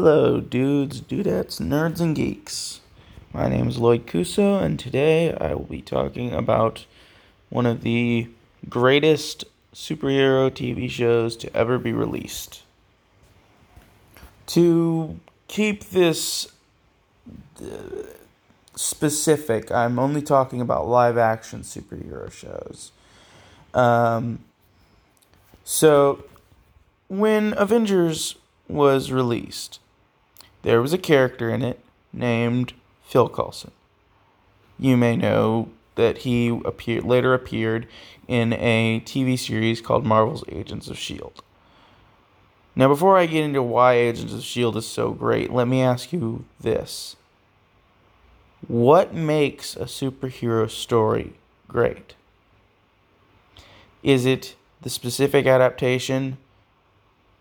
Hello, dudes, dudettes, nerds, and geeks. My name is Lloyd Cuso, and today I will be talking about one of the greatest superhero TV shows to ever be released. To keep this uh, specific, I'm only talking about live action superhero shows. Um, so, when Avengers was released, there was a character in it named Phil Coulson. You may know that he appeared later appeared in a TV series called Marvel's Agents of Shield. Now, before I get into why Agents of Shield is so great, let me ask you this: What makes a superhero story great? Is it the specific adaptation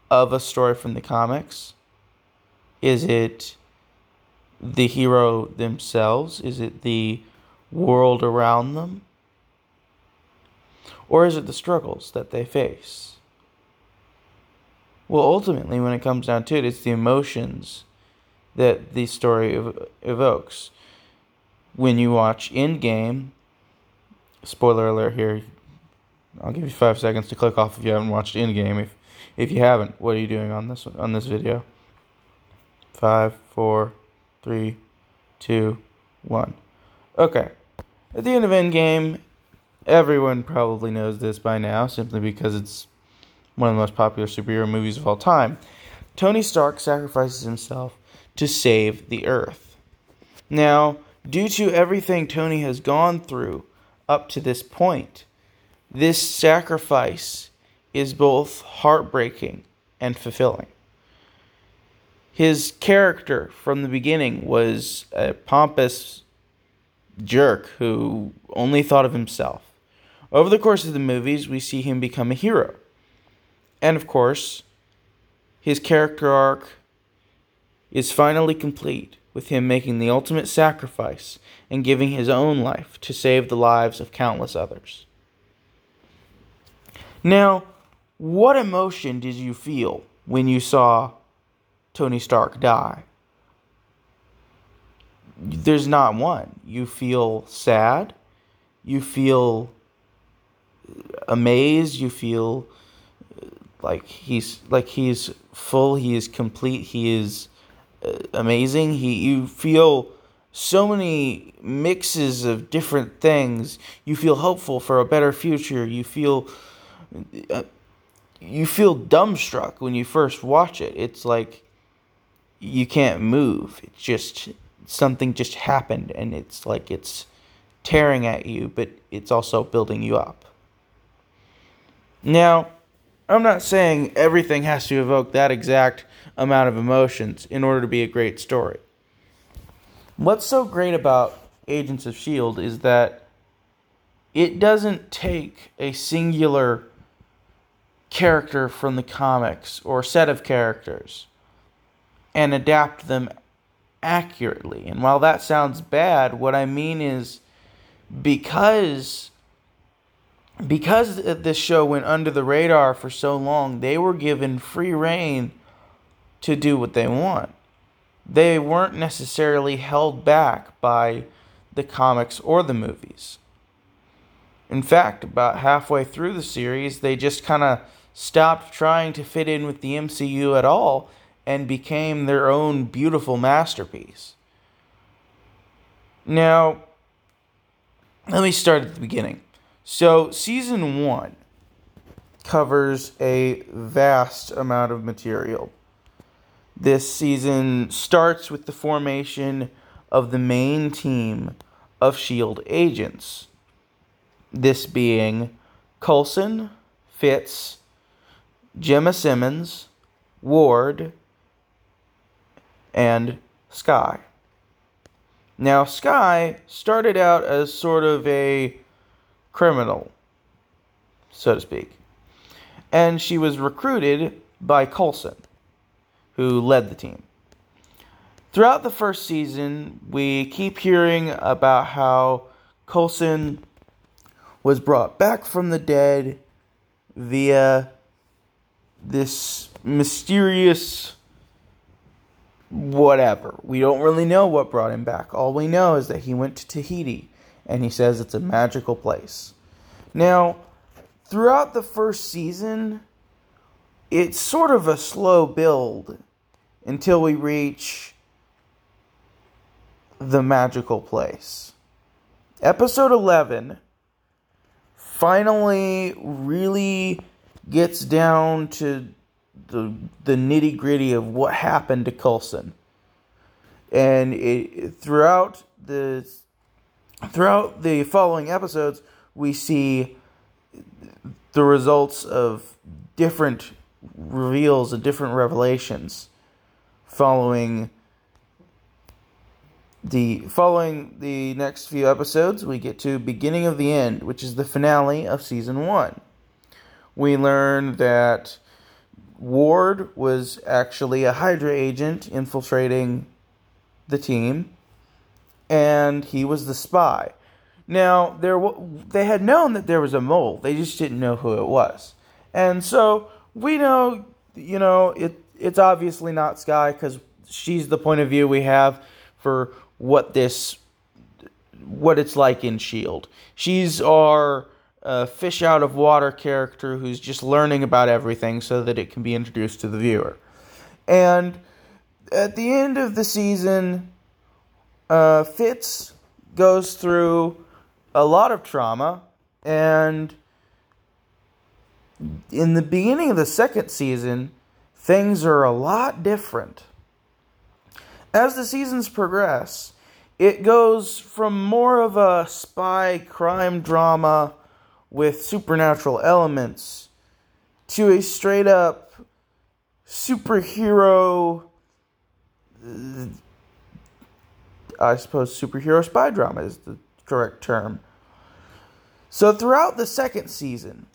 of a story from the comics? Is it the hero themselves? Is it the world around them? Or is it the struggles that they face? Well, ultimately, when it comes down to it, it's the emotions that the story ev- evokes. When you watch Endgame, spoiler alert here, I'll give you five seconds to click off if you haven't watched Endgame. If if you haven't, what are you doing on this on this video? Five, four, three, two, one. Okay. At the end of Endgame, everyone probably knows this by now, simply because it's one of the most popular superhero movies of all time. Tony Stark sacrifices himself to save the Earth. Now, due to everything Tony has gone through up to this point, this sacrifice is both heartbreaking and fulfilling. His character from the beginning was a pompous jerk who only thought of himself. Over the course of the movies, we see him become a hero. And of course, his character arc is finally complete with him making the ultimate sacrifice and giving his own life to save the lives of countless others. Now, what emotion did you feel when you saw Tony Stark die? There's not one. You feel sad, you feel amazed, you feel like he's like he's full, he is complete, he is uh, amazing. He you feel so many mixes of different things. You feel hopeful for a better future. You feel uh, you feel dumbstruck when you first watch it. It's like you can't move. It's just something just happened and it's like it's tearing at you, but it's also building you up. Now, I'm not saying everything has to evoke that exact amount of emotions in order to be a great story. What's so great about Agents of S.H.I.E.L.D. is that it doesn't take a singular character from the comics or set of characters and adapt them accurately. And while that sounds bad, what I mean is because because this show went under the radar for so long, they were given free reign to do what they want. They weren't necessarily held back by the comics or the movies. In fact, about halfway through the series, they just kind of stopped trying to fit in with the MCU at all and became their own beautiful masterpiece. Now, let me start at the beginning. So, season one covers a vast amount of material. This season starts with the formation of the main team of S.H.I.E.L.D. agents. This being Coulson, Fitz, Jemma Simmons, Ward, and Skye. Now, Skye started out as sort of a criminal, so to speak, and she was recruited by Coulson, who led the team. Throughout the first season, we keep hearing about how Coulson was brought back from the dead via this mysterious whatever. We don't really know what brought him back. All we know is that he went to Tahiti and he says it's a magical place. Now, throughout the first season, it's sort of a slow build until we reach the magical place. Episode 11 finally really gets down to the the nitty gritty of what happened to Coulson, and it, throughout the throughout the following episodes, we see the results of different reveals and different revelations following the following the next few episodes we get to beginning of the end which is the finale of season 1 we learn that Ward was actually a Hydra agent infiltrating the team, and he was the spy. Now, there they had known that there was a mole. They just didn't know who it was. And so we know, you know, it it's obviously not Skye because she's the point of view we have for what this what it's like in Shield. She's our a fish out of water character who's just learning about everything so that it can be introduced to the viewer. And at the end of the season, uh, Fitz goes through a lot of trauma, and in the beginning of the second season, things are a lot different. As the seasons progress, it goes from more of a spy crime drama with supernatural elements to a straight up superhero I suppose superhero spy drama is the correct term. So throughout the second season,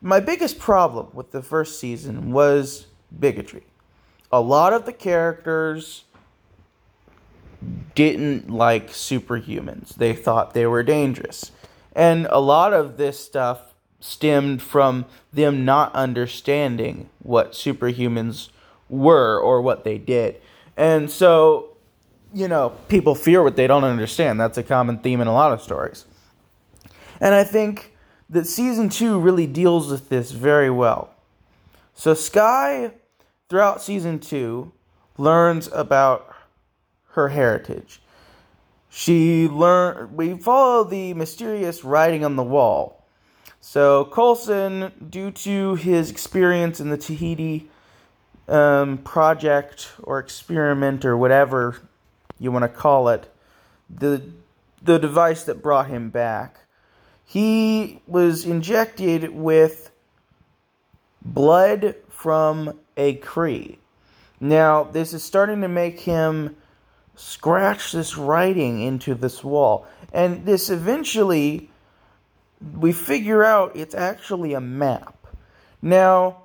my biggest problem with the first season was bigotry. A lot of the characters didn't like superhumans. They thought they were dangerous. And a lot of this stuff stemmed from them not understanding what superhumans were or what they did. And so, you know, people fear what they don't understand. That's a common theme in a lot of stories. And I think that season two really deals with this very well. So, Skye, throughout season two, learns about her heritage. She learned. We follow the mysterious writing on the wall. So Coulson, due to his experience in the Tahiti um, project or experiment or whatever you want to call it, the the device that brought him back, he was injected with blood from a Kree. Now, this is starting to make him scratch this writing into this wall. And this eventually, we figure out it's actually a map. Now,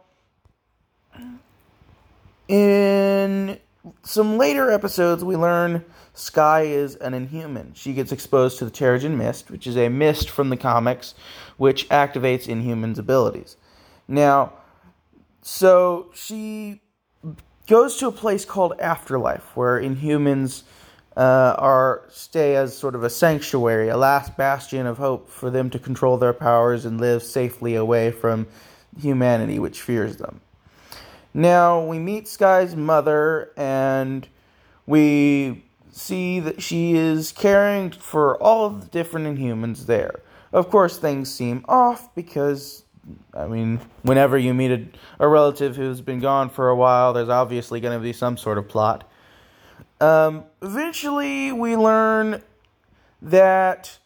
in some later episodes, we learn Skye is an inhuman. She gets exposed to the Terrigen Mist, which is a mist from the comics, which activates Inhuman's abilities. Now, so she goes to a place called Afterlife, where Inhumans uh, are stay as sort of a sanctuary, a last bastion of hope for them to control their powers and live safely away from humanity, which fears them. Now we meet Skye's mother, and we see that she is caring for all the different Inhumans there. Of course, things seem off because I mean, whenever you meet a, a relative who's been gone for a while, there's obviously going to be some sort of plot. Um, eventually, we learn that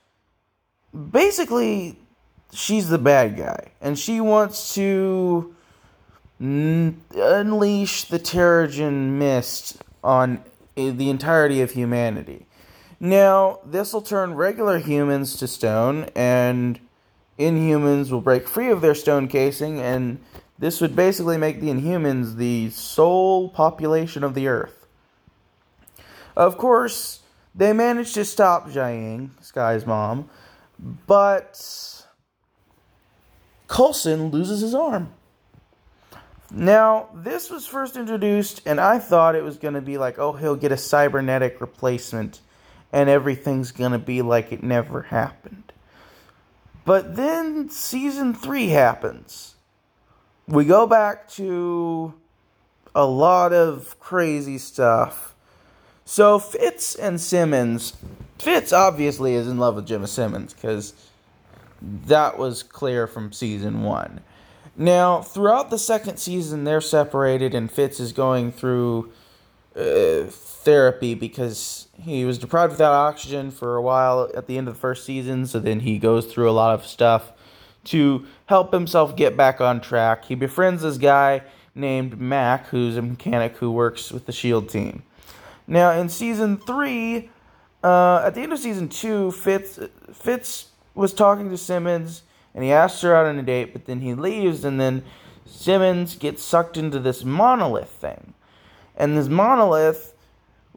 basically she's the bad guy, and she wants to n- unleash the Terrigen Mist on the entirety of humanity. Now, this will turn regular humans to stone, and Inhumans will break free of their stone casing, and this would basically make the Inhumans the sole population of the Earth. Of course, they managed to stop Jiaying, Skye's mom, but Coulson loses his arm. Now, this was first introduced, and I thought it was going to be like, oh, he'll get a cybernetic replacement, and everything's going to be like it never happened. But then season three happens. We go back to a lot of crazy stuff. So Fitz and Simmons, Fitz obviously is in love with Jemma Simmons because that was clear from season one. Now, throughout the second season, they're separated, and Fitz is going through uh, therapy because he was deprived without oxygen for a while at the end of the first season. So then he goes through a lot of stuff to help himself get back on track. He befriends this guy named Mac, who's a mechanic who works with the SHIELD team. Now, in season three, uh, at the end of season two, Fitz, Fitz was talking to Simmons and he asks her out on a date, but then he leaves, and then Simmons gets sucked into this monolith thing. And this monolith,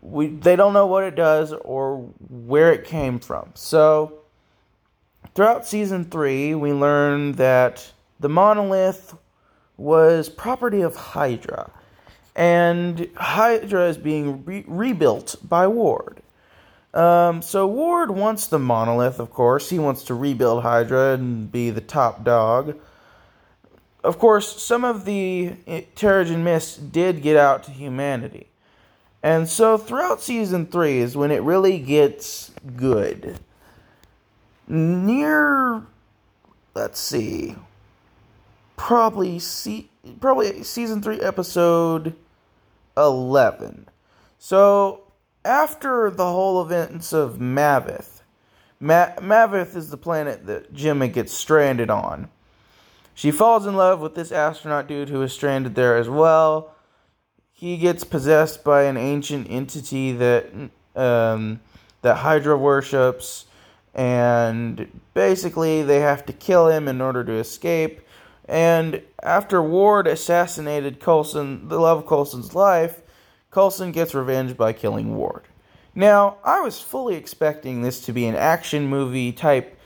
we they don't know what it does or where it came from. So throughout season three, we learn that the monolith was property of Hydra, and Hydra is being re- rebuilt by Ward. Um, so Ward wants the monolith, of course. He wants to rebuild Hydra and be the top dog. Of course, some of the Terrigen Mist did get out to humanity. And so throughout season three is when it really gets good. Near, let's see, probably see, probably season three episode eleven. So after the whole events of Maveth, Ma- Maveth is the planet that Jemma gets stranded on. She falls in love with this astronaut dude who is stranded there as well. He gets possessed by an ancient entity that um, that Hydra worships, and basically they have to kill him in order to escape. And after Ward assassinated Coulson, the love of Coulson's life, Coulson gets revenge by killing Ward. Now, I was fully expecting this to be an action movie type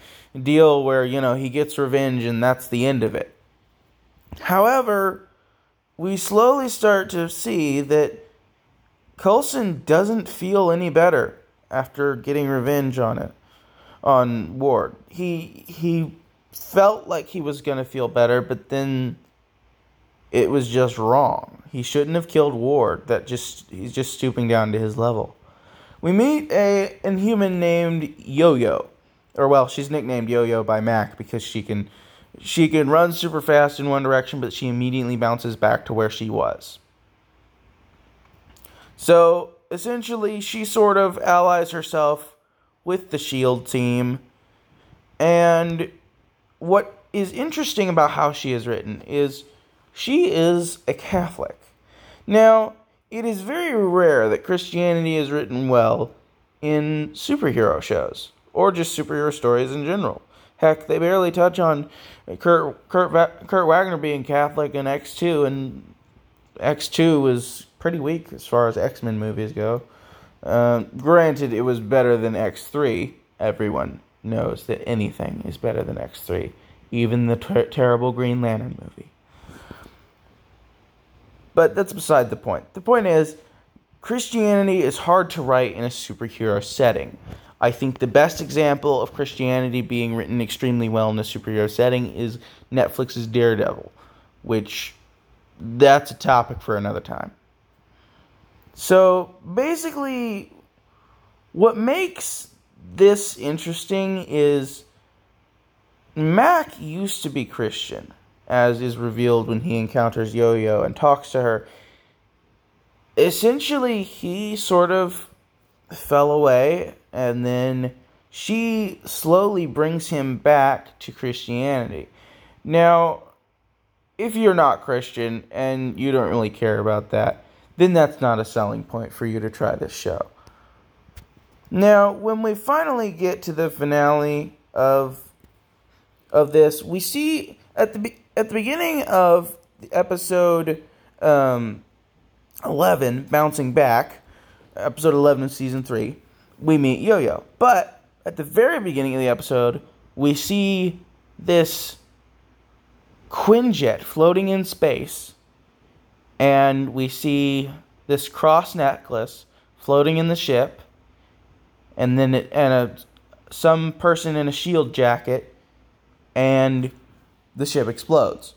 deal where, you know, he gets revenge and that's the end of it. However, we slowly start to see that Coulson doesn't feel any better after getting revenge on it on Ward. He he felt like he was going to feel better, but then it was just wrong. He shouldn't have killed Ward. That just he's just stooping down to his level. We meet a inhuman named Yo-Yo, or well, she's nicknamed Yo-Yo by Mac because she can she can run super fast in one direction, but she immediately bounces back to where she was. So essentially, she sort of allies herself with the Shield team, and what is interesting about how she is written is she is a Catholic. Now, it is very rare that Christianity is written well in superhero shows or just superhero stories in general. Heck, they barely touch on Kurt Kurt, Kurt Wagner being Catholic in X two, and X two was pretty weak as far as X Men movies go. Uh, granted, it was better than X three. Everyone knows that anything is better than X three, even the ter- terrible Green Lantern movie. But that's beside the point. The point is, Christianity is hard to write in a superhero setting. I think the best example of Christianity being written extremely well in a superhero setting is Netflix's Daredevil, which that's a topic for another time. So basically, what makes this interesting is Mac used to be Christian as is revealed when he encounters Yo Yo and talks to her. Essentially, he sort of fell away, and then she slowly brings him back to Christianity. Now, if you're not Christian and you don't really care about that, then that's not a selling point for you to try this show. Now, when we finally get to the finale of of this, we see at the at the beginning of the episode um, 11, bouncing back, episode 11 of season 3, we meet Yo Yo. But at the very beginning of the episode, we see this Quinjet floating in space, and we see this cross necklace floating in the ship, and then it, and a some person in a shield jacket, and the ship explodes.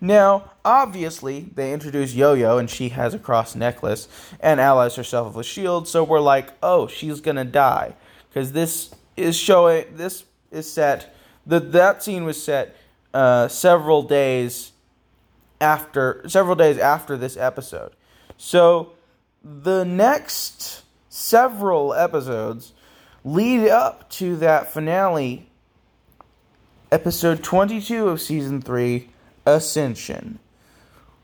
Now, obviously, they introduce Yo Yo, and she has a cross necklace and allies herself with a shield. So we're like, oh, she's gonna die, because this is showing. This is set. That that scene was set uh, several days after several days after this episode. So the next several episodes lead up to that finale episode 22 of season 3 Ascension.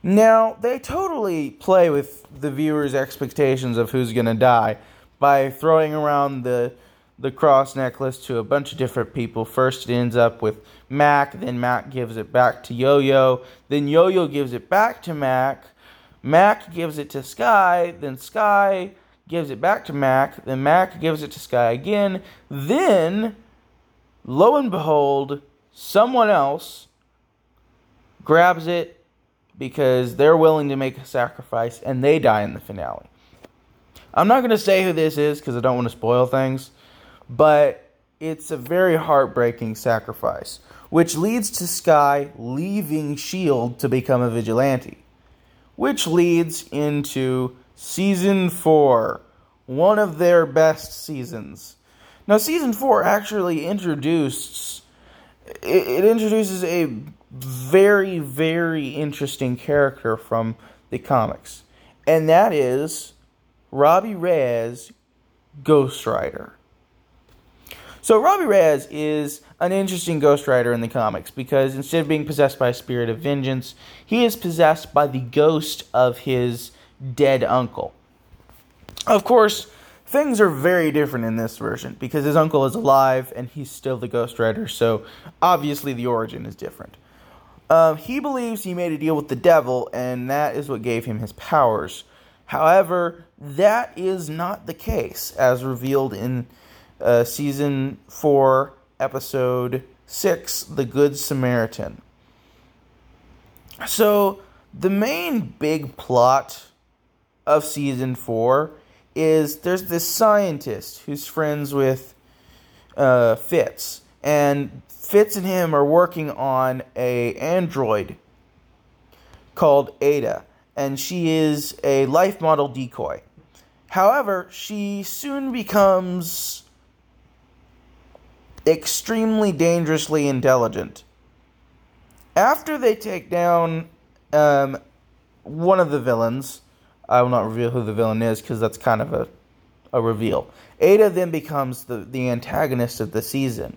Now, they totally play with the viewer's expectations of who's going to die by throwing around the the cross necklace to a bunch of different people. First, it ends up with Mac, then Mac gives it back to Yo Yo, then Yo Yo gives it back to Mac, Mac gives it to Skye, then Skye gives it back to Mac, then Mac gives it to Skye again, then, lo and behold, someone else grabs it because they're willing to make a sacrifice and they die in the finale. I'm not going to say who this is because I don't want to spoil things, but it's a very heartbreaking sacrifice, which leads to Skye leaving S.H.I.E.L.D. to become a vigilante, which leads into season 4, one of their best seasons. Now, season 4 actually introduces it introduces a very, very interesting character from the comics, and that is Robbie Reyes, Ghost Rider. So Robbie Reyes is an interesting Ghost Rider in the comics because instead of being possessed by a spirit of vengeance, he is possessed by the ghost of his dead uncle. Of course, things are very different in this version because his uncle is alive and he's still the Ghost Rider, so obviously the origin is different. Um, he believes he made a deal with the devil, and that is what gave him his powers. However, that is not the case, as revealed in uh, season 4, episode 6, The Good Samaritan. So, the main big plot of season 4 is there's this scientist who's friends with uh, Fitz, and Fitz and him are working on a android called AIDA, and she is a life model decoy. However, she soon becomes extremely dangerously intelligent. After they take down um, one of the villains, I will not reveal who the villain is because that's kind of a, a reveal. AIDA then becomes the, the antagonist of the season.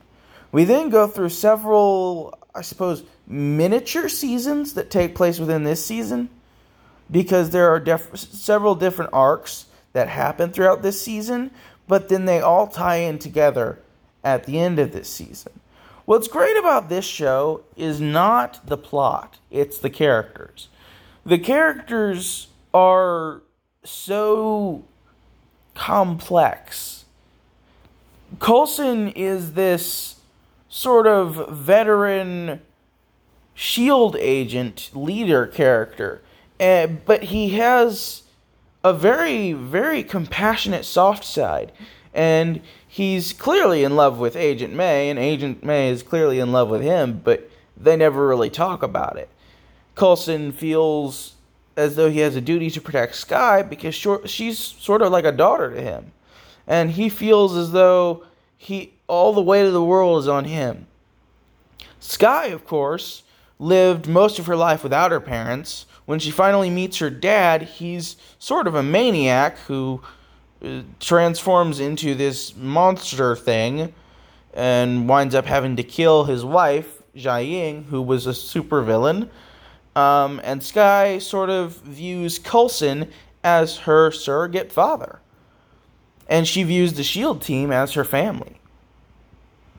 We then go through several, I suppose, miniature seasons that take place within this season because there are def- several different arcs that happen throughout this season, but then they all tie in together at the end of this season. What's great about this show is not the plot, it's the characters. The characters are so complex. Coulson is this sort of veteran shield agent leader character, uh, but he has a very, very compassionate soft side. And he's clearly in love with Agent May, and Agent May is clearly in love with him, but they never really talk about it. Coulson feels as though he has a duty to protect Skye because she's sort of like a daughter to him. And he feels as though he all the weight of the world is on him. Skye, of course, lived most of her life without her parents. When she finally meets her dad, he's sort of a maniac who transforms into this monster thing and winds up having to kill his wife, Jiaying, who was a supervillain. Um, and Skye sort of views Coulson as her surrogate father. And she views the SHIELD team as her family.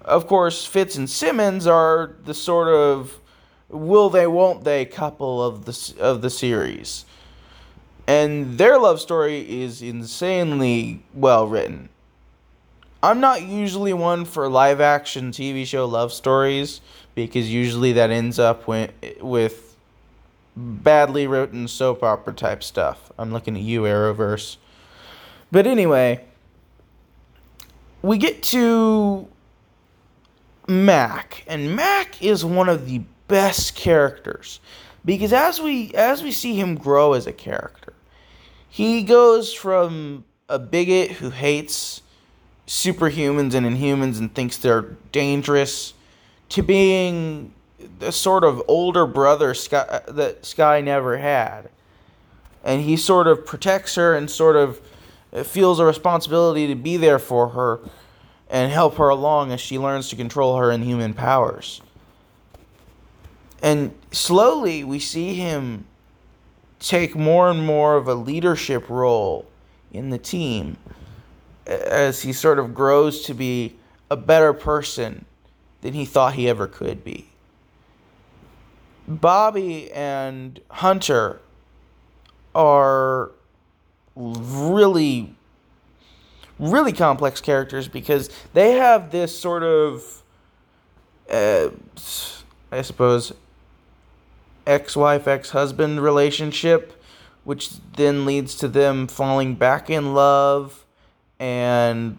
Of course, Fitz and Simmons are the sort of will they, won't they couple of the, of the series and their love story is insanely well written. I'm not usually one for live action TV show love stories because usually that ends up with, with badly written soap opera type stuff. I'm looking at you, Arrowverse. But anyway, we get to Mac, and Mac is one of the best characters because as we as we see him grow as a character, he goes from a bigot who hates superhumans and inhumans and thinks they're dangerous to being the sort of older brother Skye, uh, that Skye never had. And he sort of protects her and sort of uh, feels a responsibility to be there for her and help her along as she learns to control her inhuman powers. And slowly we see him take more and more of a leadership role in the team as he sort of grows to be a better person than he thought he ever could be. Bobby and Hunter are really really complex characters because they have this sort of uh, I suppose ex-wife ex-husband relationship which then leads to them falling back in love and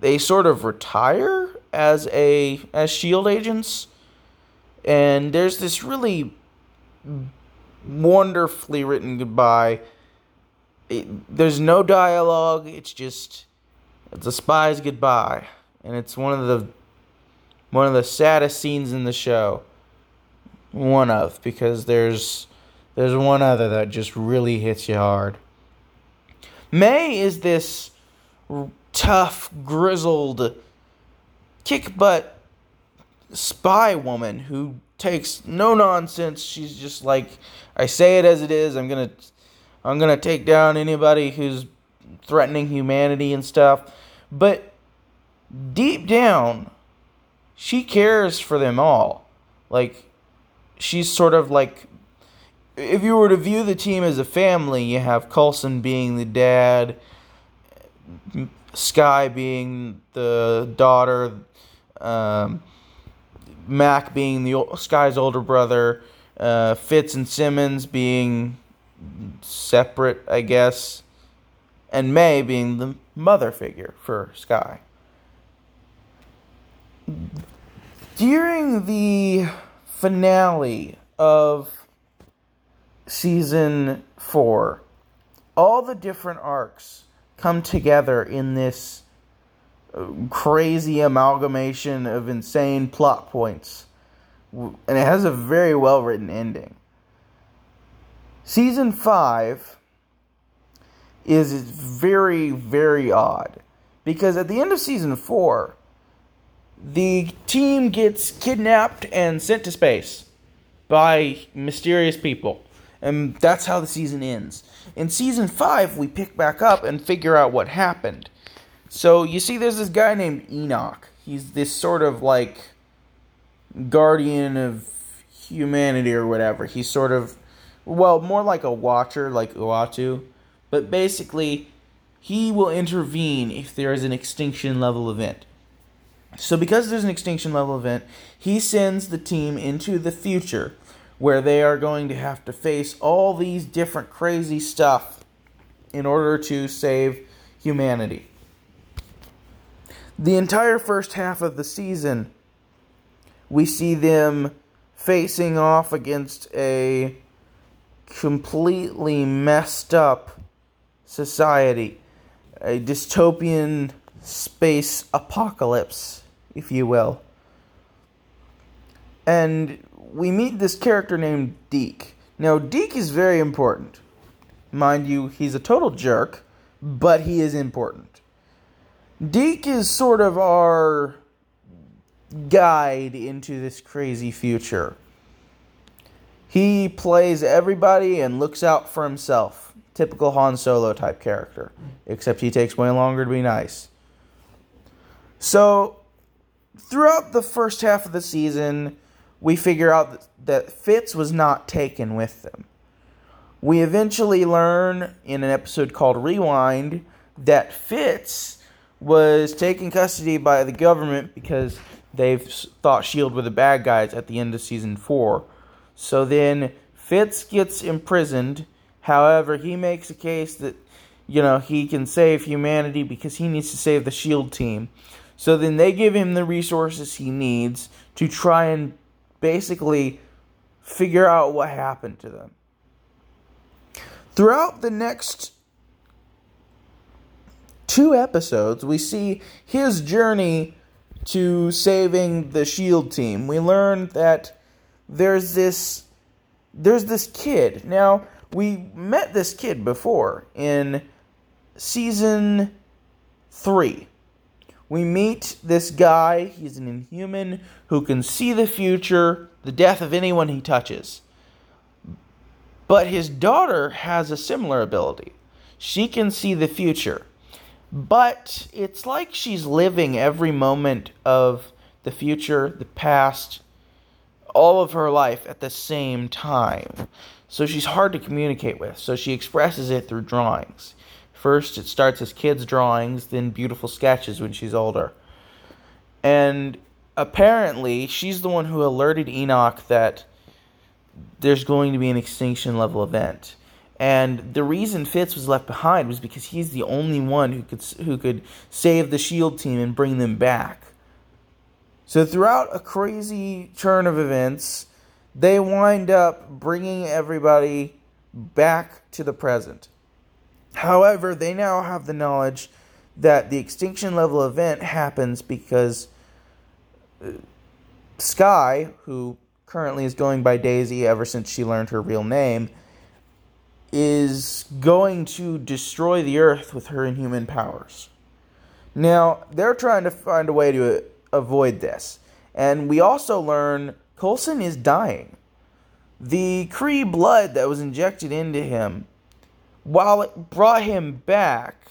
they sort of retire as a as shield agents. And there's this really wonderfully written goodbye. It, there's no dialogue. It's just it's a spy's goodbye and it's one of the one of the saddest scenes in the show one of because there's there's one other that just really hits you hard may is this tough grizzled kick butt spy woman who takes no nonsense. She's just like, I say it as it is. I'm gonna, I'm gonna take down anybody who's threatening humanity and stuff. But deep down, she cares for them all. Like, she's sort of like, if you were to view the team as a family, you have Coulson being the dad, Skye being the daughter. Um, Mac being the Skye's older brother, uh, Fitz and Simmons being separate, I guess, and May being the mother figure for Skye. During the finale of season four, all the different arcs come together in this uh, crazy amalgamation of insane plot points. And it has a very well written ending. Season 5 is very, very odd. Because at the end of season 4, the team gets kidnapped and sent to space by mysterious people. And that's how the season ends. In season 5, we pick back up and figure out what happened. So you see, there's this guy named Enoch. He's this sort of like guardian of humanity or whatever. He's sort of, well, more like a watcher, like Uatu. But basically, he will intervene if there is an extinction level event. So, because there's an extinction level event, he sends the team into the future where they are going to have to face all these different crazy stuff in order to save humanity the entire first half of the season, we see them facing off against a completely messed up society, a dystopian space apocalypse, if you will. And we meet this character named Deke. Now, Deke is very important. Mind you, he's a total jerk, but he is important. Deke is sort of our guide into this crazy future. He plays everybody and looks out for himself. Typical Han Solo type character, except he takes way longer to be nice. So, throughout the first half of the season, we figure out that Fitz was not taken with them. We eventually learn in an episode called Rewind that Fitz was taken custody by the government because they thought Shield were the bad guys at the end of season four. So then Fitz gets imprisoned. However, he makes a case that you know he can save humanity because he needs to save the Shield team. So then they give him the resources he needs to try and basically figure out what happened to them. Throughout the next two episodes, we see his journey to saving the shield team. We learn that there's this there's this kid. Now, we met this kid before in season 3. We meet this guy, he's an inhuman who can see the future, the death of anyone he touches. But his daughter has a similar ability. She can see the future. But it's like she's living every moment of the future, the past, all of her life at the same time. So she's hard to communicate with. So she expresses it through drawings. First, it starts as kids' drawings, then beautiful sketches when she's older. And apparently, she's the one who alerted Enoch that there's going to be an extinction level event. And the reason Fitz was left behind was because he's the only one who could who could save the Shield team and bring them back. So throughout a crazy turn of events, they wind up bringing everybody back to the present. However, they now have the knowledge that the extinction level event happens because uh, Skye, who currently is going by Daisy ever since she learned her real name, is going to destroy the earth with her inhuman powers. Now, they're trying to find a way to avoid this. And we also learn Coulson is dying. The Kree blood that was injected into him, while it brought him back,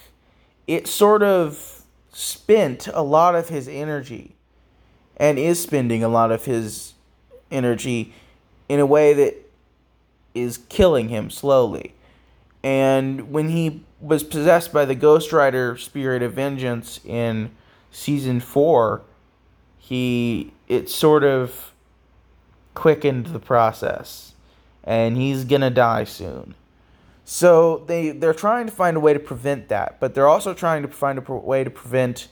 it sort of spent a lot of his energy and is spending a lot of his energy in a way that is killing him slowly. And when he was possessed by the Ghost Rider spirit of vengeance in season 4, he it sort of quickened the process and he's going to die soon. So they they're trying to find a way to prevent that, but they're also trying to find a way to prevent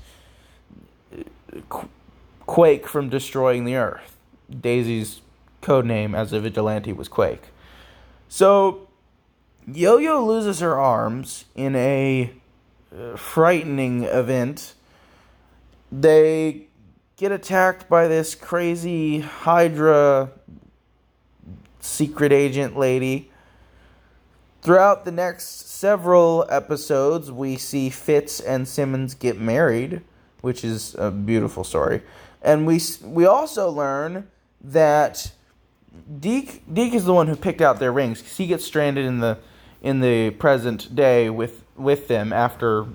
uh, Quake from destroying the earth. Daisy's code name as a vigilante was Quake. So Yo Yo loses her arms in a uh, frightening event. They get attacked by this crazy Hydra secret agent lady. Throughout the next several episodes, we see Fitz and Simmons get married, which is a beautiful story. And we we also learn that Deke Deke is the one who picked out their rings because he gets stranded in the in the present day with with them after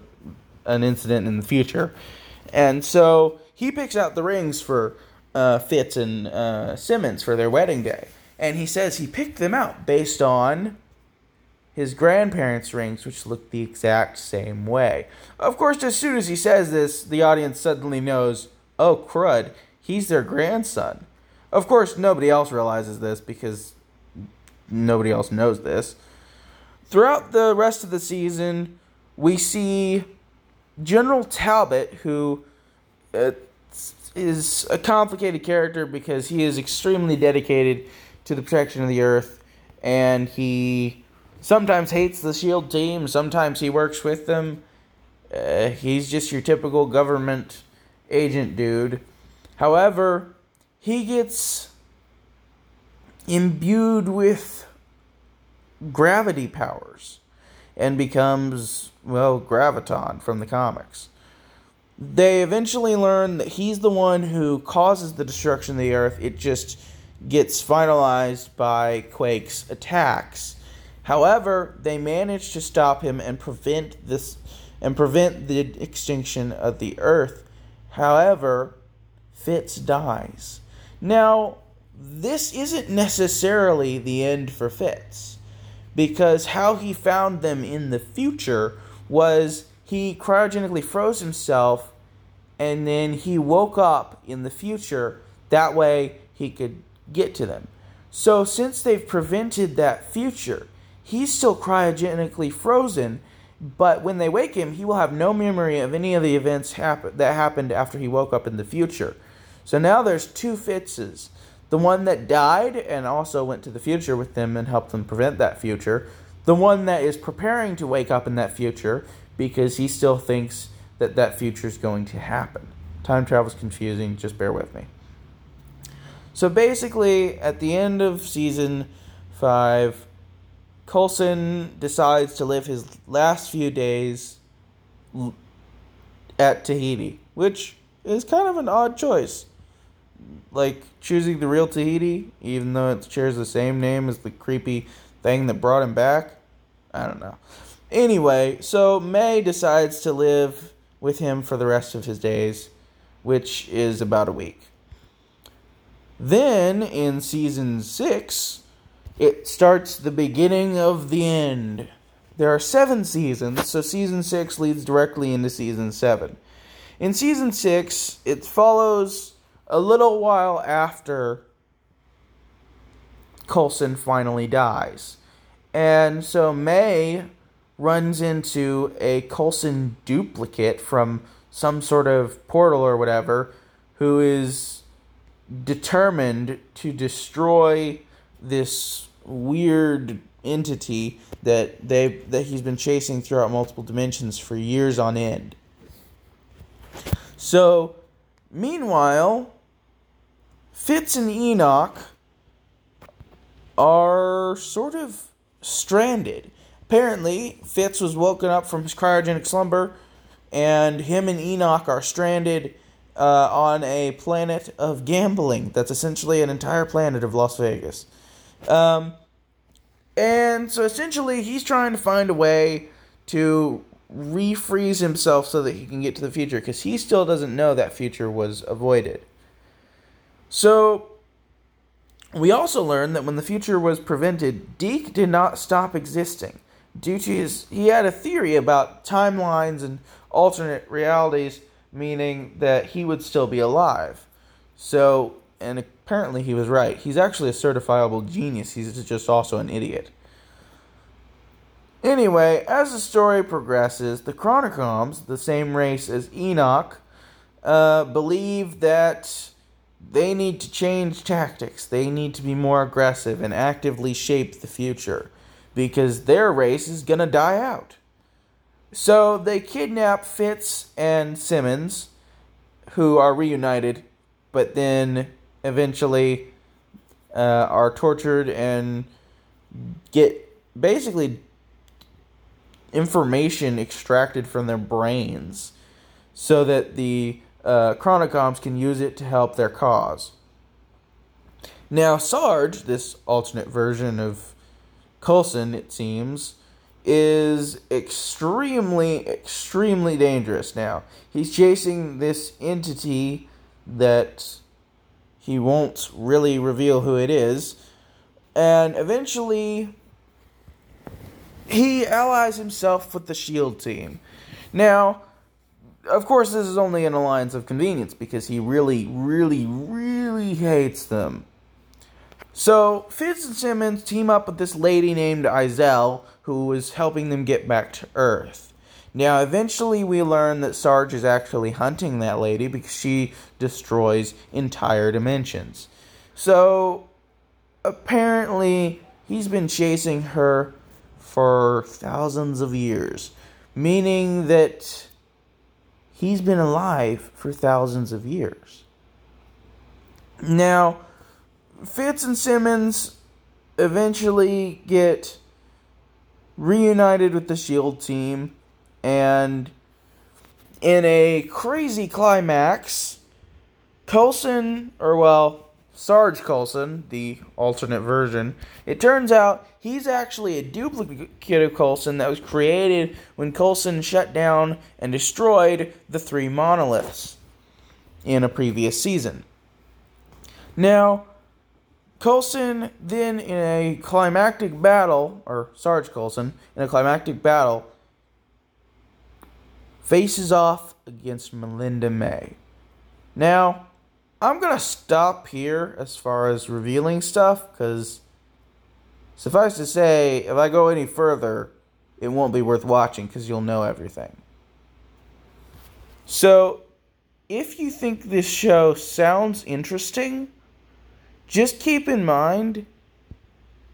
an incident in the future, and so he picks out the rings for uh, Fitz and uh, Simmons for their wedding day, and he says he picked them out based on his grandparents' rings, which look the exact same way. Of course, as soon as he says this, the audience suddenly knows, oh crud, he's their grandson. Of course, nobody else realizes this because nobody else knows this. Throughout the rest of the season, we see General Talbot, who uh, is a complicated character because he is extremely dedicated to the protection of the Earth, and he sometimes hates the SHIELD team, sometimes he works with them. Uh, he's just your typical government agent dude. However, he gets imbued with gravity powers and becomes, well, Graviton from the comics. They eventually learn that he's the one who causes the destruction of the Earth. It just gets finalized by Quake's attacks. However, they manage to stop him and prevent this and prevent the extinction of the Earth. However, Fitz dies. Now, this isn't necessarily the end for Fitz, because how he found them in the future was he cryogenically froze himself and then he woke up in the future. That way he could get to them. So, since they've prevented that future, he's still cryogenically frozen. But when they wake him, he will have no memory of any of the events that happened after he woke up in the future. So now there's two Fitzes. The one that died and also went to the future with them and helped them prevent that future. The one that is preparing to wake up in that future because he still thinks that that future is going to happen. Time travel is confusing, just bear with me. So basically, at the end of season five, Coulson decides to live his last few days at Tahiti, which is kind of an odd choice. Like choosing the real Tahiti, even though it shares the same name as the creepy thing that brought him back. I don't know. Anyway, so May decides to live with him for the rest of his days, which is about a week. Then in season six, it starts the beginning of the end. There are seven seasons, so season six leads directly into season seven. In season six, it follows a little while after Coulson finally dies. And so May runs into a Coulson duplicate from some sort of portal or whatever who is determined to destroy this weird entity that they that he's been chasing throughout multiple dimensions for years on end. So, meanwhile, Fitz and Enoch are sort of stranded. Apparently, Fitz was woken up from his cryogenic slumber, and him and Enoch are stranded uh, on a planet of gambling. That's essentially an entire planet of Las Vegas. Um, and so essentially, he's trying to find a way to refreeze himself so that he can get to the future because he still doesn't know that future was avoided. So, we also learned that when the future was prevented, Deke did not stop existing. Due to his, he had a theory about timelines and alternate realities, meaning that he would still be alive. So, and apparently he was right. He's actually a certifiable genius, he's just also an idiot. Anyway, as the story progresses, the Chronicoms, the same race as Enoch, uh, believe that they need to change tactics. They need to be more aggressive and actively shape the future because their race is going to die out. So they kidnap Fitz and Simmons, who are reunited, but then eventually uh, are tortured and get basically information extracted from their brains so that the uh, can use it to help their cause. Now, Sarge, this alternate version of Coulson, it seems, is extremely, extremely dangerous now. He's chasing this entity that he won't really reveal who it is. And eventually, he allies himself with the SHIELD team. Now, of course, this is only an alliance of convenience because he really, really, really hates them. So, Fitz and Simmons team up with this lady named Izel, who is helping them get back to Earth. Now, eventually, we learn that Sarge is actually hunting that lady because she destroys entire dimensions. So, apparently, he's been chasing her for thousands of years, meaning that he's been alive for thousands of years. Now, Fitz and Simmons eventually get reunited with the SHIELD team, and in a crazy climax, Coulson, or well, Sarge Coulson, the alternate version, it turns out he's actually a duplicate of Coulson that was created when Coulson shut down and destroyed the three monoliths in a previous season. Now, Coulson then in a climactic battle, or Sarge Coulson, in a climactic battle, faces off against Melinda May. Now, I'm gonna stop here as far as revealing stuff, because suffice to say, if I go any further, it won't be worth watching because you'll know everything. So, if you think this show sounds interesting, just keep in mind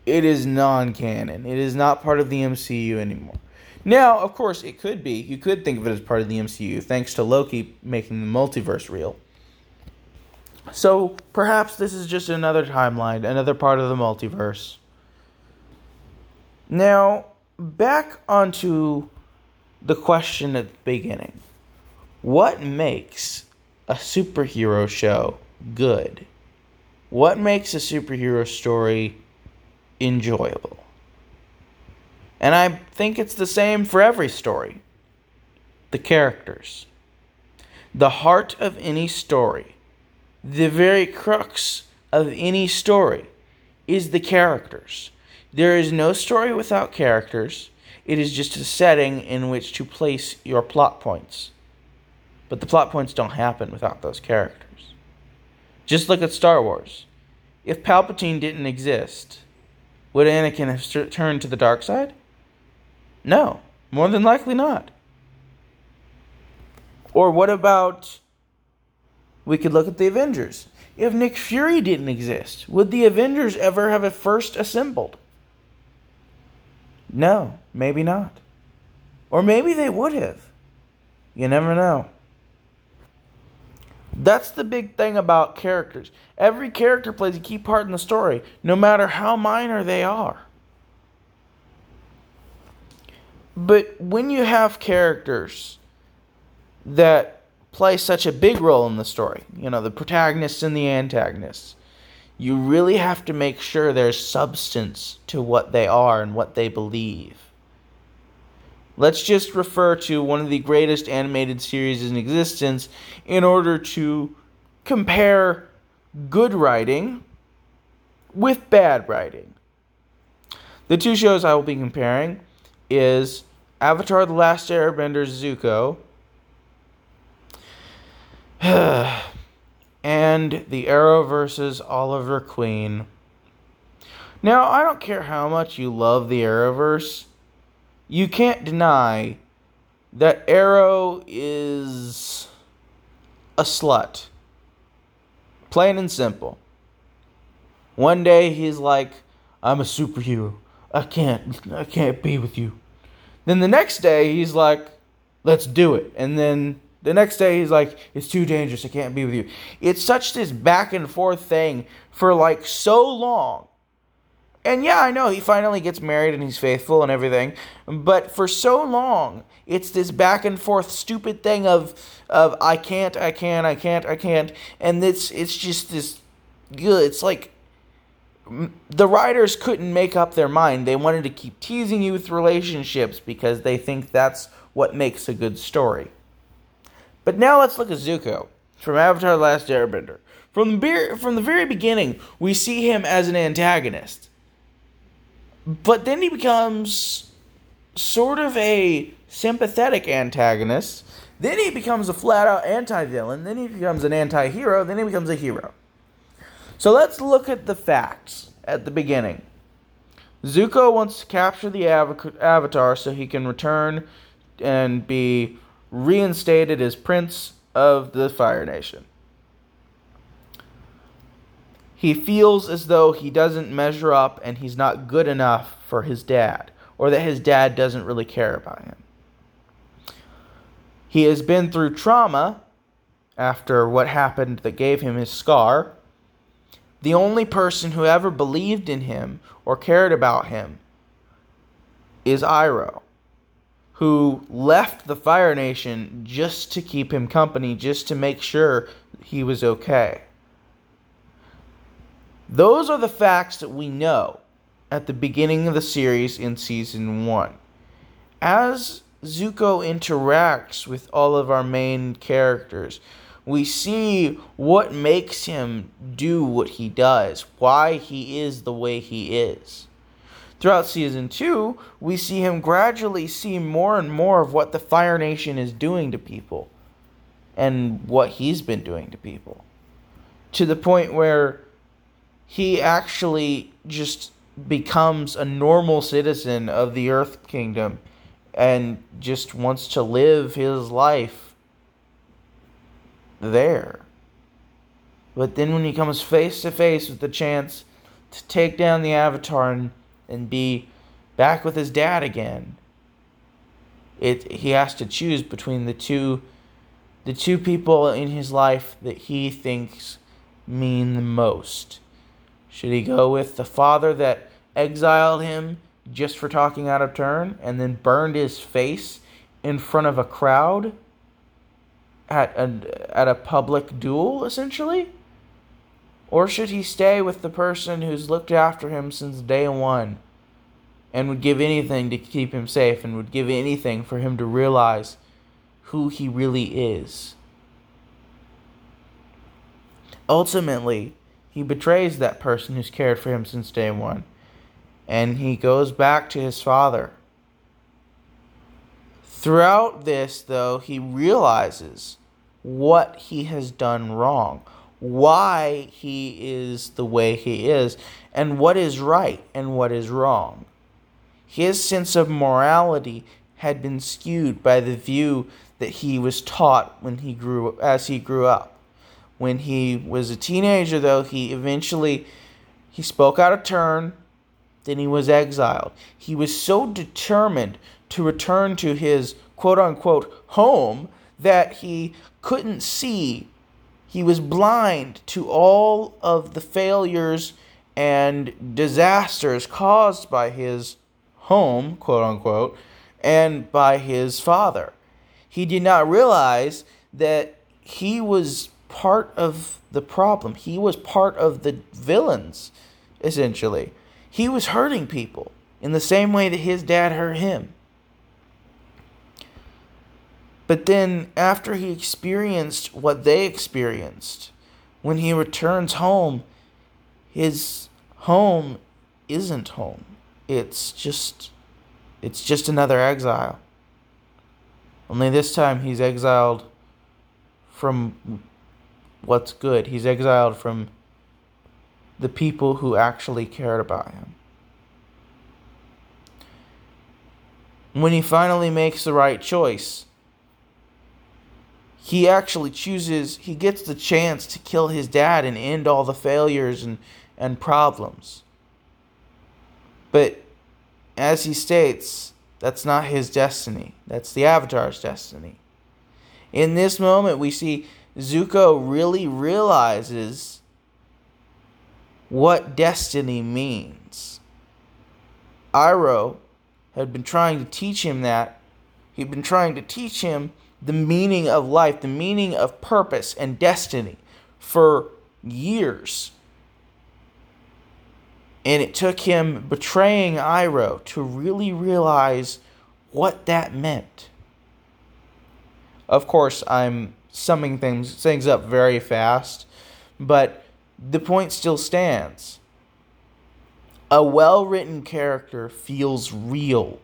it is non canon. It is not part of the MCU anymore. Now, of course, it could be. You could think of it as part of the MCU, thanks to Loki making the multiverse real. So, perhaps this is just another timeline, another part of the multiverse. Now, back onto the question at the beginning What makes a superhero show good? What makes a superhero story enjoyable? And I think it's the same for every story the characters. The heart of any story, the very crux of any story, is the characters. There is no story without characters. It is just a setting in which to place your plot points. But the plot points don't happen without those characters. Just look at Star Wars. If Palpatine didn't exist, would Anakin have turned to the dark side? No, more than likely not. Or what about we could look at the Avengers. If Nick Fury didn't exist, would the Avengers ever have first assembled? No, maybe not. Or maybe they would have. You never know. That's the big thing about characters. Every character plays a key part in the story, no matter how minor they are. But when you have characters that play such a big role in the story, you know, the protagonists and the antagonists, you really have to make sure there's substance to what they are and what they believe. Let's just refer to one of the greatest animated series in existence in order to compare good writing with bad writing. The two shows I will be comparing is Avatar The Last Airbender Zuko and the Arrowverse's Oliver Queen. Now, I don't care how much you love the Arrowverse, you can't deny that Arrow is a slut. Plain and simple. One day he's like, I'm a superhero. I can't I can't be with you. Then the next day he's like, let's do it. And then the next day he's like, it's too dangerous. I can't be with you. It's such this back and forth thing for like so long. And yeah, I know he finally gets married and he's faithful and everything, but for so long, it's this back and forth stupid thing of of I can't, I can't, I can't, I can't, and it's it's just this good. It's like the writers couldn't make up their mind. They wanted to keep teasing you with relationships because they think that's what makes a good story. But now let's look at Zuko from Avatar: The Last Airbender. From the from the very beginning, we see him as an antagonist, but then he becomes sort of a sympathetic antagonist. Then he becomes a flat out anti villain. Then he becomes an anti hero. Then he becomes a hero. So let's look at the facts at the beginning. Zuko wants to capture the Avatar so he can return and be reinstated as Prince of the Fire Nation. He feels as though he doesn't measure up and he's not good enough for his dad, or that his dad doesn't really care about him. He has been through trauma after what happened that gave him his scar the only person who ever believed in him or cared about him is Iroh, who left the Fire Nation just to keep him company, just to make sure he was okay. Those are the facts that we know at the beginning of the series in season one. As Zuko interacts with all of our main characters, we see what makes him do what he does, why he is the way he is. Throughout season two, we see him gradually see more and more of what the Fire Nation is doing to people and what he's been doing to people. to the point where he actually just becomes a normal citizen of the Earth Kingdom and just wants to live his life there. But then when he comes face to face with the chance to take down the Avatar and, and be back with his dad again, it he has to choose between the two the two people in his life that he thinks mean the most. Should he go with the father that exiled him just for talking out of turn and then burned his face in front of a crowd at a, at a public duel, essentially? Or should he stay with the person who's looked after him since day one and would give anything to keep him safe and would give anything for him to realize who he really is? Ultimately, he betrays that person who's cared for him since day one and he goes back to his father. Throughout this, though, he realizes what he has done wrong, why he is the way he is, and what is right and what is wrong. His sense of morality had been skewed by the view that he was taught when he grew as he grew up. When he was a teenager though, he eventually he spoke out of turn then he was exiled. He was so determined to return to his quote unquote home that he couldn't see. He was blind to all of the failures and disasters caused by his home, quote unquote, and by his father. He did not realize that he was part of the problem. He was part of the villains, essentially. He was hurting people in the same way that his dad hurt him. But then, after he experienced what they experienced, when he returns home, his home isn't home. It's just it's just another exile. Only this time he's exiled from what's good. He's exiled from the people who actually cared about him. When he finally makes the right choice, he actually chooses, he gets the chance to kill his dad and end all the failures and, and problems. But as he states, that's not his destiny. That's the Avatar's destiny. In this moment, we see Zuko really realizes what destiny means. Iroh had been trying to teach him that. He'd been trying to teach him the meaning of life, the meaning of purpose and destiny for years. And it took him betraying Iroh to really realize what that meant. Of course, I'm summing things things up very fast, but the point still stands. A well written character feels real.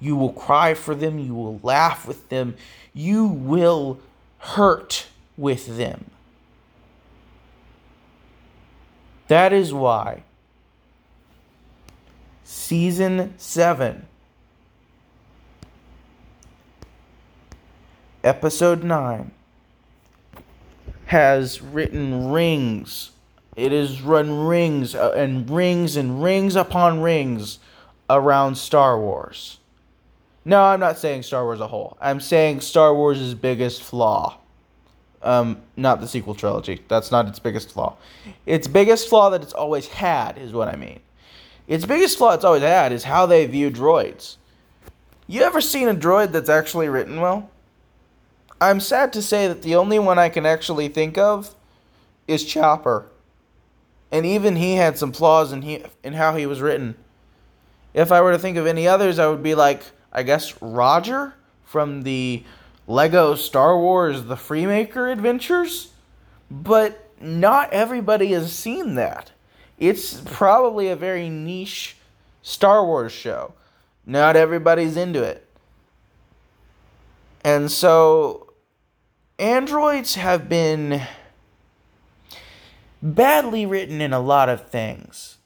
You will cry for them, you will laugh with them, you will hurt with them. That is why season 7 episode 9 has written rings it has run rings uh, and rings and rings upon rings around Star Wars. No, I'm not saying Star Wars a whole. I'm saying Star Wars' biggest flaw. Um, not the sequel trilogy. That's not its biggest flaw. Its biggest flaw that it's always had is what I mean. Its biggest flaw it's always had is how they view droids. You ever seen a droid that's actually written well? I'm sad to say that the only one I can actually think of is Chopper and even he had some flaws in he in how he was written. If I were to think of any others, I would be like, I guess Roger from the Lego Star Wars The Freemaker Adventures, but not everybody has seen that. It's probably a very niche Star Wars show. Not everybody's into it. And so androids have been badly written in a lot of things.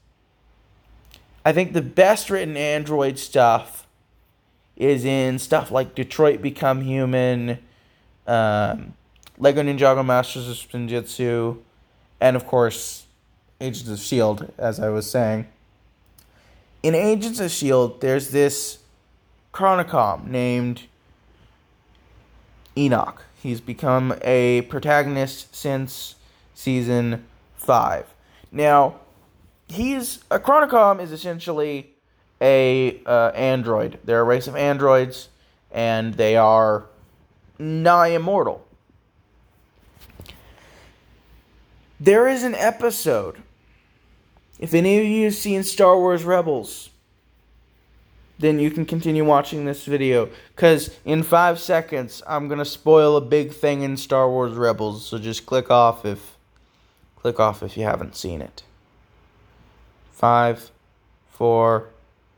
I think the best written Android stuff is in stuff like Detroit Become Human, um, Lego Ninjago Masters of Spinjitzu, and of course, Agents of S.H.I.E.L.D., as I was saying. In Agents of S.H.I.E.L.D., there's this Chronicom named Enoch. He's become a protagonist since season five. Now, he's a Chronicom is essentially a uh, android. They're a race of androids, and they are nigh immortal. There is an episode. If any of you have seen Star Wars Rebels, then you can continue watching this video. Because in five seconds, I'm going to spoil a big thing in Star Wars Rebels. So just click off if click off if you haven't seen it. Five, four,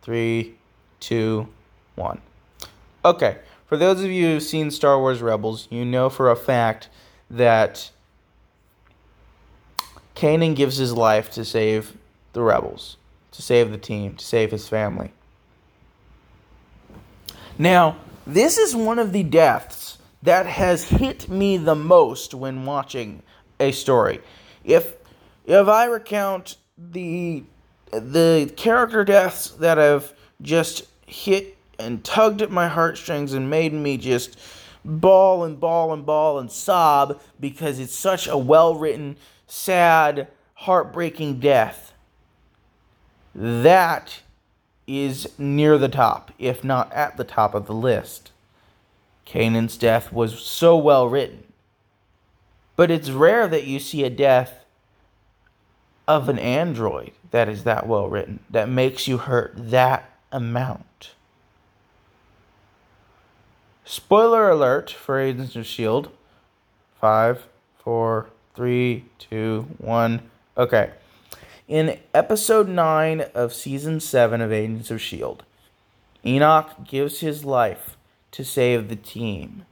three, two, one. Okay, for those of you who've seen Star Wars Rebels, you know for a fact that Kanan gives his life to save the rebels, to save the team, to save his family. Now, this is one of the deaths that has hit me the most when watching a story. If if I recount the the character deaths that have just hit and tugged at my heartstrings and made me just bawl and bawl and bawl and sob because it's such a well written, sad, heartbreaking death. That is near the top, if not at the top of the list. Kanan's death was so well written. But it's rare that you see a death of an android that is that well written, that makes you hurt that amount. Spoiler alert for Agents of S.H.I.E.L.D. Five, four, three, two, one. Okay. In episode 9 of season 7 of Agents of S.H.I.E.L.D., Enoch gives his life to save the team.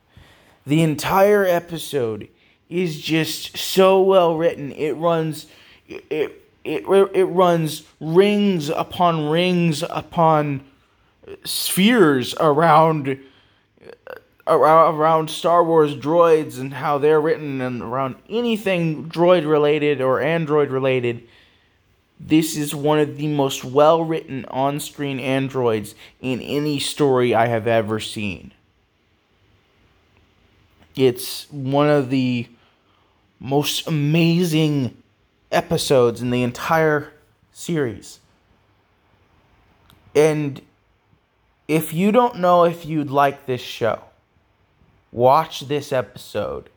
The entire episode is just so well written. It runs it it, it runs rings upon rings upon spheres around around Star Wars droids and how they're written and around anything droid related or android related this is one of the most well written on screen androids in any story I have ever seen. It's one of the most amazing episodes in the entire series. And if you don't know if you'd like this show, watch this episode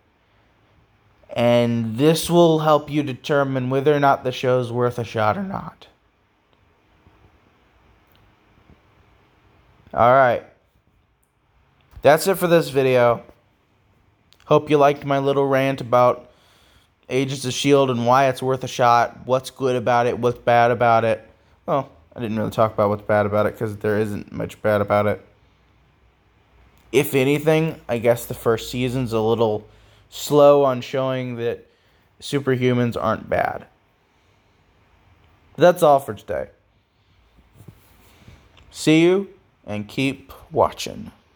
and this will help you determine whether or not the show is worth a shot or not. All right. That's it for this video. Hope you liked my little rant about Agents of S.H.I.E.L.D. and why it's worth a shot, what's good about it, what's bad about it. Well, I didn't really talk about what's bad about it because there isn't much bad about it. If anything, I guess the first season's a little slow on showing that superhumans aren't bad. That's all for today. See you and keep watching.